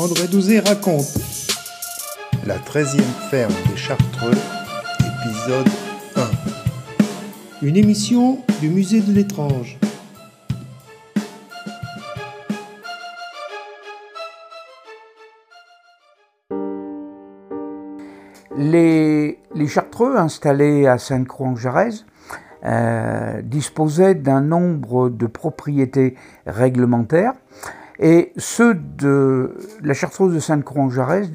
André Douzé raconte La 13e ferme des Chartreux, épisode 1. Une émission du musée de l'étrange. Les, les Chartreux installés à Sainte-Croix-en-Jarez euh, disposaient d'un nombre de propriétés réglementaires et ceux de la Chartreuse de Sainte-Croix-en-Jarez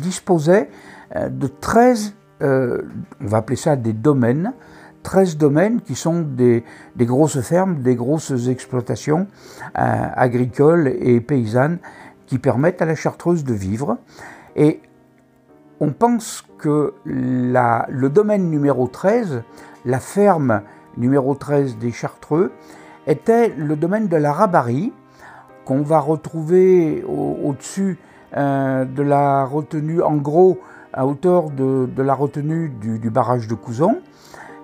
disposaient euh, de 13, euh, on va appeler ça des domaines, 13 domaines qui sont des, grosses fermes, des grosses exploitations agricoles et paysannes qui permettent à la Chartreuse de vivre. Et on pense que le domaine numéro 13, la ferme numéro 13 des Chartreux, était le domaine de la Rabarie, qu'on va retrouver au-dessus euh, de la retenue, en gros, à hauteur de, la retenue du, barrage de Couzon.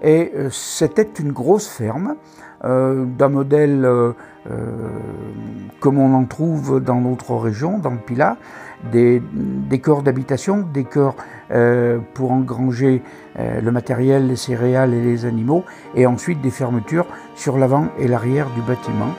Et euh, c'était une grosse ferme euh, d'un modèle comme on en trouve dans notre région, dans le Pilat, des, corps d'habitation, des corps pour engranger le matériel, les céréales et les animaux, et ensuite des fermetures sur l'avant et l'arrière du bâtiment.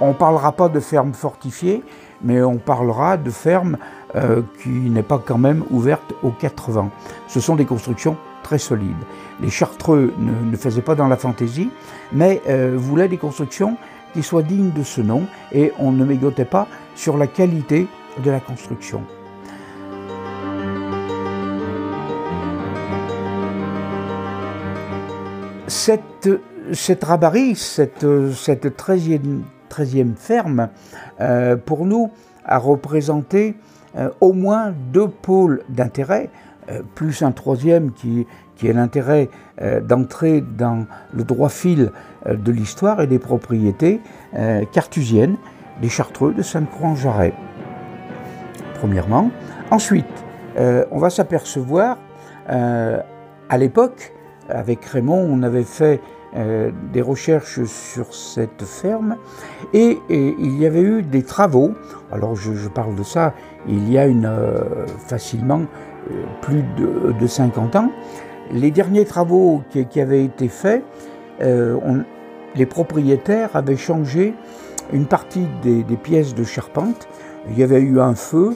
On ne parlera pas de ferme fortifiée, mais on parlera de ferme euh, qui n'est pas quand même ouverte aux quatre vents. Ce sont des constructions très solides. Les Chartreux ne, faisaient pas dans la fantaisie, mais euh, voulaient des constructions qui soient dignes de ce nom, et on ne mégotait pas sur la qualité de la construction. Cette, cette rabarie, cette, cette 13e, ferme, euh, pour nous, a représenté euh, au moins deux pôles d'intérêt, euh, plus un troisième qui, qui est l'intérêt d'entrer dans le droit fil de l'histoire et des propriétés cartusiennes des Chartreux de Sainte-Croix-en-Jarret. Premièrement. Ensuite, on va s'apercevoir, à l'époque, avec Raymond, on avait fait euh, des recherches sur cette ferme et, il y avait eu des travaux. Alors je, parle de ça il y a euh, facilement euh, plus de, 50 ans. Les derniers travaux qui, avaient été faits, les propriétaires avaient changé une partie des, pièces de charpente. Il y avait eu un feu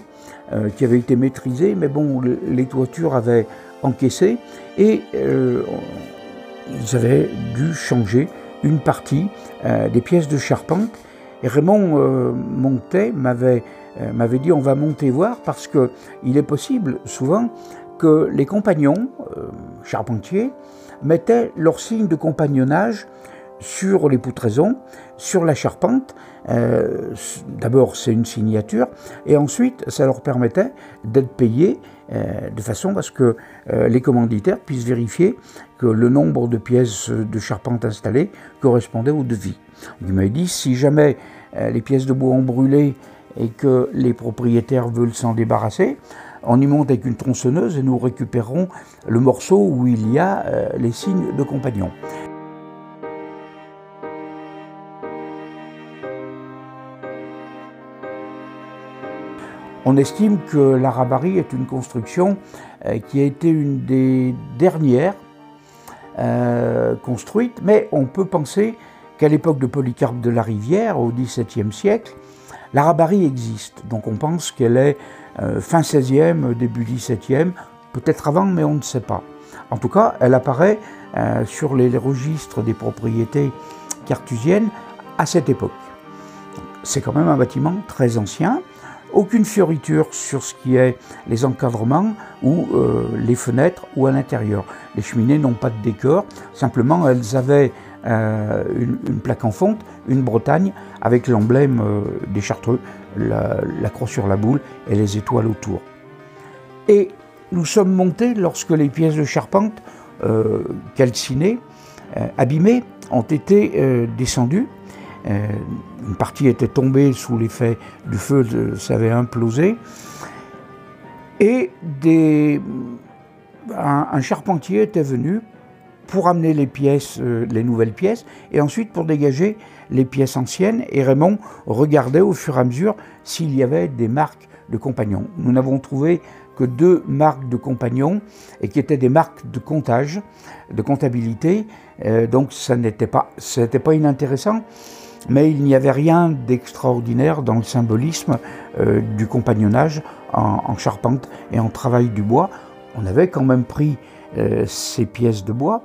qui avait été maîtrisé, mais bon, les toitures avaient encaissé et ils avaient dû changer une partie euh, des pièces de charpente. Et Raymond euh, Montet m'avait euh, m'avait dit on va monter voir parce que il est possible souvent que les compagnons charpentiers mettaient leur signe de compagnonnage sur les poutraisons, sur la charpente. D'abord, c'est une signature, et ensuite, ça leur permettait d'être payés euh, de façon à ce que euh, les commanditaires puissent vérifier que le nombre de pièces de charpente installées correspondait au devis. Il m'a dit si jamais euh, les pièces de bois ont brûlé et que les propriétaires veulent s'en débarrasser, on y monte avec une tronçonneuse et nous récupérons le morceau où il y a les signes de compagnon. On estime que l'Arabarie est une construction euh, qui a été une des dernières euh, construites, mais on peut penser qu'à l'époque de Polycarpe de la Rivière, au XVIIe siècle, l'Arabarie existe. Donc on pense qu'elle est euh, fin XVIe, début XVIIe, peut-être avant, mais on ne sait pas. En tout cas, elle apparaît sur les registres des propriétés cartusiennes à cette époque. C'est quand même un bâtiment très ancien, aucune fioriture sur ce qui est les encadrements ou euh, les fenêtres ou à l'intérieur. Les cheminées n'ont pas de décor, simplement elles avaient euh, une, plaque en fonte, une Bretagne avec l'emblème euh, des Chartreux, la, croix sur la boule et les étoiles autour. Et nous sommes montés lorsque les pièces de charpente calcinées, abîmées, ont été descendues une partie était tombée sous l'effet du feu, ça avait implosé. Et un, charpentier était venu pour amener les pièces, euh, les nouvelles pièces, et ensuite pour dégager les pièces anciennes. Et Raymond regardait au fur et à mesure s'il y avait des marques de compagnons. Nous n'avons trouvé que deux marques de compagnons et qui étaient des marques de comptage, de comptabilité. Euh, donc ça n'était pas, pas inintéressant, mais il n'y avait rien d'extraordinaire dans le symbolisme euh, du compagnonnage en, charpente et en travail du bois. On avait quand même pris euh, ces pièces de bois.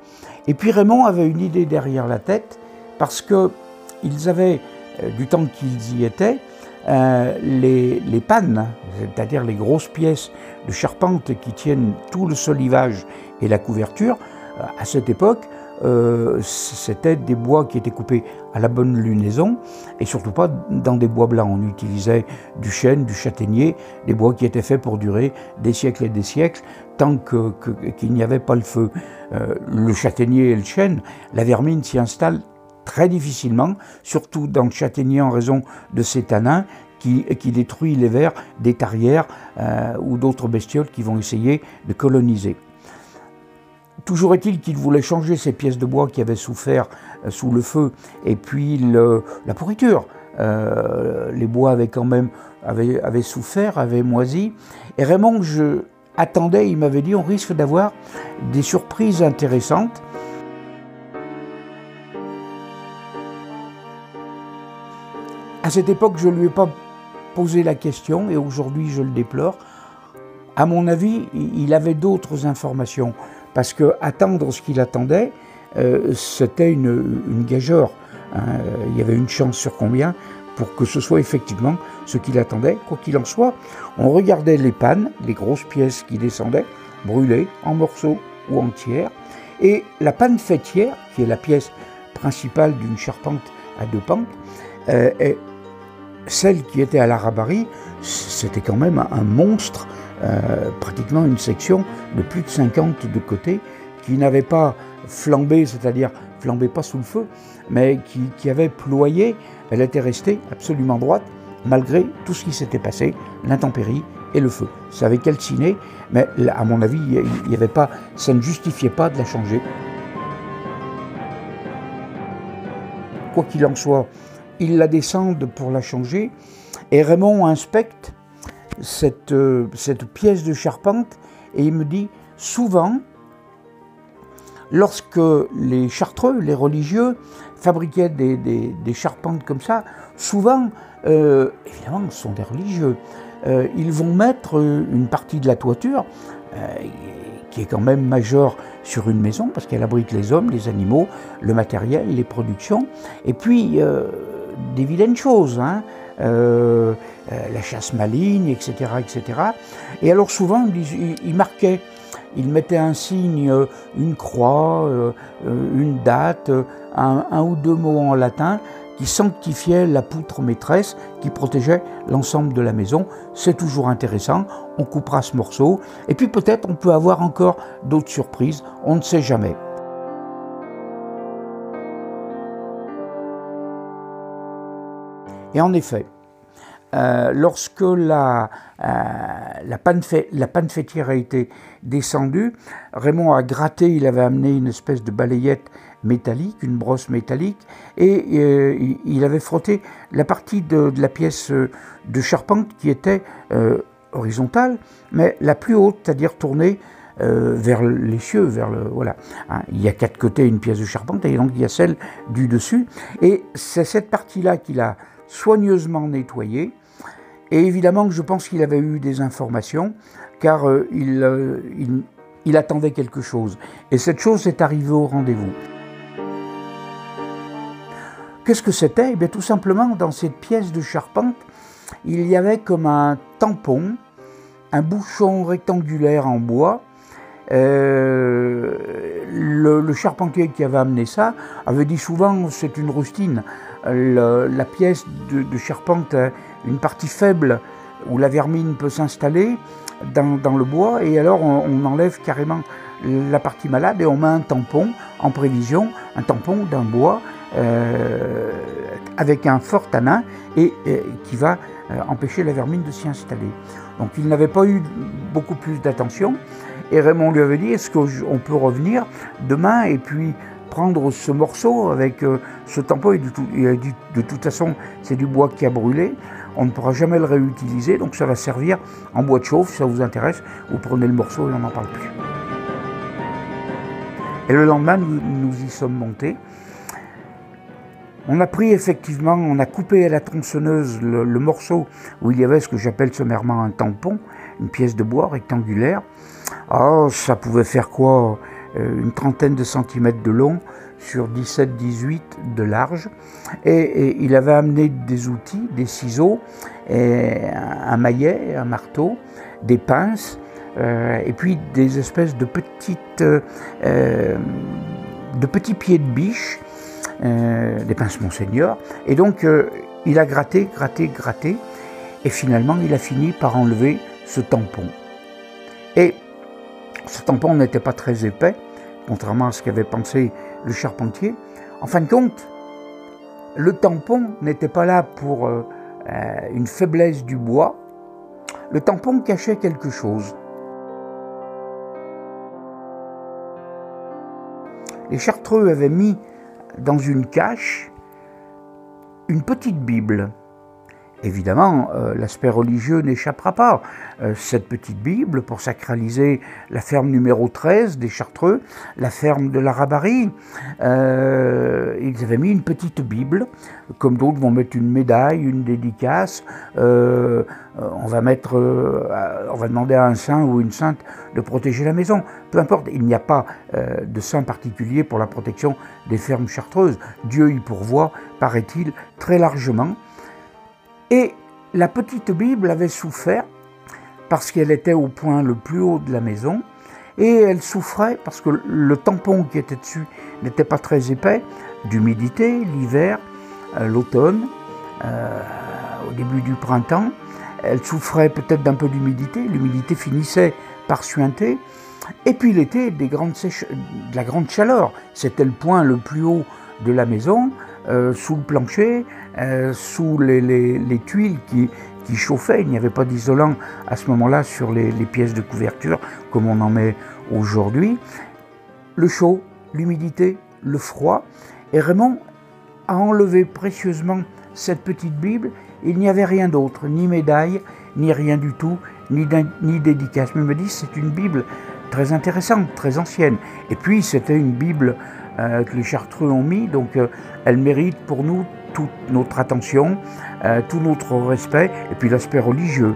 Et puis Raymond avait une idée derrière la tête parce que ils avaient, du temps qu'ils y étaient, euh, les, pannes, c'est-à-dire les grosses pièces de charpente qui tiennent tout le solivage et la couverture, euh, à cette époque, euh, c'était des bois qui étaient coupés à la bonne lunaison et surtout pas dans des bois blancs. On utilisait du chêne, du châtaignier, des bois qui étaient faits pour durer des siècles et des siècles tant qu'il que, n'y avait pas le feu. le châtaignier et le chêne, la vermine s'y installe très difficilement, surtout dans le châtaignier en raison de ces tanins qui, qui détruit les vers des tarières euh, ou d'autres bestioles qui vont essayer de coloniser. Toujours est-il qu'il voulait changer ces pièces de bois qui avaient souffert euh, sous le feu et puis la pourriture. Euh, les bois avaient quand même avaient, souffert, avaient moisi. Et Raymond, je attendais, il m'avait dit, on risque d'avoir des surprises intéressantes. À cette époque, je ne lui ai pas posé la question et aujourd'hui je le déplore. À mon avis, il avait d'autres informations parce que attendre ce qu'il attendait, euh, c'était une, gageure. Hein. Il y avait une chance sur combien pour que ce soit effectivement ce qu'il attendait. Quoi qu'il en soit, on regardait les pannes, les grosses pièces qui descendaient, brûlées en morceaux ou entières, et la panne fêtière, qui est la pièce principale d'une charpente à deux pentes, euh, celle qui était à l'Arabari, c'était quand même un monstre, euh, pratiquement une section de plus de 50 de côté, qui n'avait pas flambé, c'est-à-dire flambé pas sous le feu, mais qui, avait ployé. Elle était restée absolument droite, malgré tout ce qui s'était passé, l'intempérie et le feu. Ça avait calciné, mais à mon avis, ça ne justifiait pas de la changer. Quoi qu'il en soit, ils la descendent pour la changer, et Raymond inspecte cette, euh, cette pièce de charpente, et il me dit, souvent, lorsque les chartreux, les religieux, fabriquaient des, des, charpentes comme ça, souvent, euh, évidemment, ce sont des religieux, euh, ils vont mettre une partie de la toiture, qui est quand même majeure sur une maison, parce qu'elle abrite les hommes, les animaux, le matériel, les productions, et puis des vilaines choses, hein. Euh, euh, la chasse maligne, etc., etc. Et alors souvent, il, marquait, il mettait un signe, une croix, euh, une date, un, ou deux mots en latin qui sanctifiait la poutre maîtresse, qui protégeait l'ensemble de la maison. C'est toujours intéressant, on coupera ce morceau, et puis peut-être on peut avoir encore d'autres surprises, on ne sait jamais. Et en effet, euh, lorsque la, euh, la, panne fêtière a été descendue, Raymond a gratté, il avait amené une espèce de balayette métallique, une brosse métallique, et euh, il avait frotté la partie de, la pièce de charpente qui était horizontale, mais la plus haute, c'est-à-dire tournée vers les cieux, vers le voilà. Hein, il y a quatre côtés une pièce de charpente et donc il y a celle du dessus, et c'est cette partie-là qu'il a soigneusement nettoyé. Et évidemment que je pense qu'il avait eu des informations, car euh, euh, il, il, attendait quelque chose. Et cette chose est arrivée au rendez-vous. Qu'est-ce que c'était? Eh Tout simplement, dans cette pièce de charpente, il y avait comme un tampon, un bouchon rectangulaire en bois. Euh, le, le, charpentier qui avait amené ça avait dit souvent c'est une rustine la pièce de, charpente une partie faible où la vermine peut s'installer dans, le bois et alors on, enlève carrément la partie malade et on met un tampon en prévision, un tampon d'un bois euh, avec un fort tanin et, qui va euh, empêcher la vermine de s'y installer. Donc il n'avait pas eu beaucoup plus d'attention Et Raymond lui avait dit, est-ce qu'on peut revenir demain et puis prendre ce morceau avec euh, ce tampon et de toute façon, c'est du bois qui a brûlé. On ne pourra jamais le réutiliser, donc ça va servir en bois de chauffe. Si ça vous intéresse, vous prenez le morceau et on n'en parle plus. Et le lendemain, nous, y sommes montés. On a pris effectivement, on a coupé à la tronçonneuse le, morceau où il y avait ce que j'appelle sommairement un tampon, une pièce de bois rectangulaire. Oh, ça pouvait faire quoi? Une trentaine de centimètres de long sur 17-18 de large. Et, il avait amené des outils, des ciseaux, un maillet, un marteau, des pinces, euh, et puis des espèces de petites, euh, de petits pieds de biche, des pinces Monseigneur. Et donc il a gratté, gratté, gratté, et finalement il a fini par enlever ce tampon. Et ce tampon n'était pas très épais, contrairement à ce qu'avait pensé le charpentier. En fin de compte, le tampon n'était pas là pour euh, euh, une faiblesse du bois. Le tampon cachait quelque chose. Les Chartreux avaient mis dans une cache une petite Bible. Évidemment, euh, l'aspect religieux n'échappera pas. Euh, cette petite Bible, pour sacraliser la ferme numéro 13 des Chartreux, la ferme de la Rabarie, euh, ils avaient mis une petite Bible, comme d'autres vont mettre une médaille, une dédicace. on, va on va demander à un saint ou une sainte de protéger la maison. Peu importe, il n'y a pas de saint particulier pour la protection des fermes chartreuses. Dieu y pourvoit, paraît-il, très largement. Et la petite Bible avait souffert parce qu'elle était au point le plus haut de la maison, et elle souffrait parce que le tampon qui était dessus n'était pas très épais, d'humidité, l'hiver, euh, l'automne, euh, au début du printemps. Elle souffrait peut-être d'un peu d'humidité, l'humidité finissait par suinter, et puis l'été, de la grande chaleur. C'était le point le plus haut de la maison, euh, sous le plancher, euh, sous les, tuiles qui, chauffaient. Il n'y avait pas d'isolant à ce moment-là sur les, pièces de couverture comme on en met aujourd'hui. Le chaud, l'humidité, le froid. Et Raymond a enlevé précieusement cette petite Bible. Il n'y avait rien d'autre, ni médaille, ni rien du tout, ni, dédicace. Mais il me dit c'est une Bible très intéressante, très ancienne. Et puis c'était une Bible euh, que les Chartreux ont mis, donc euh, elle mérite pour nous toute notre attention, euh, tout notre respect, et puis l'aspect religieux.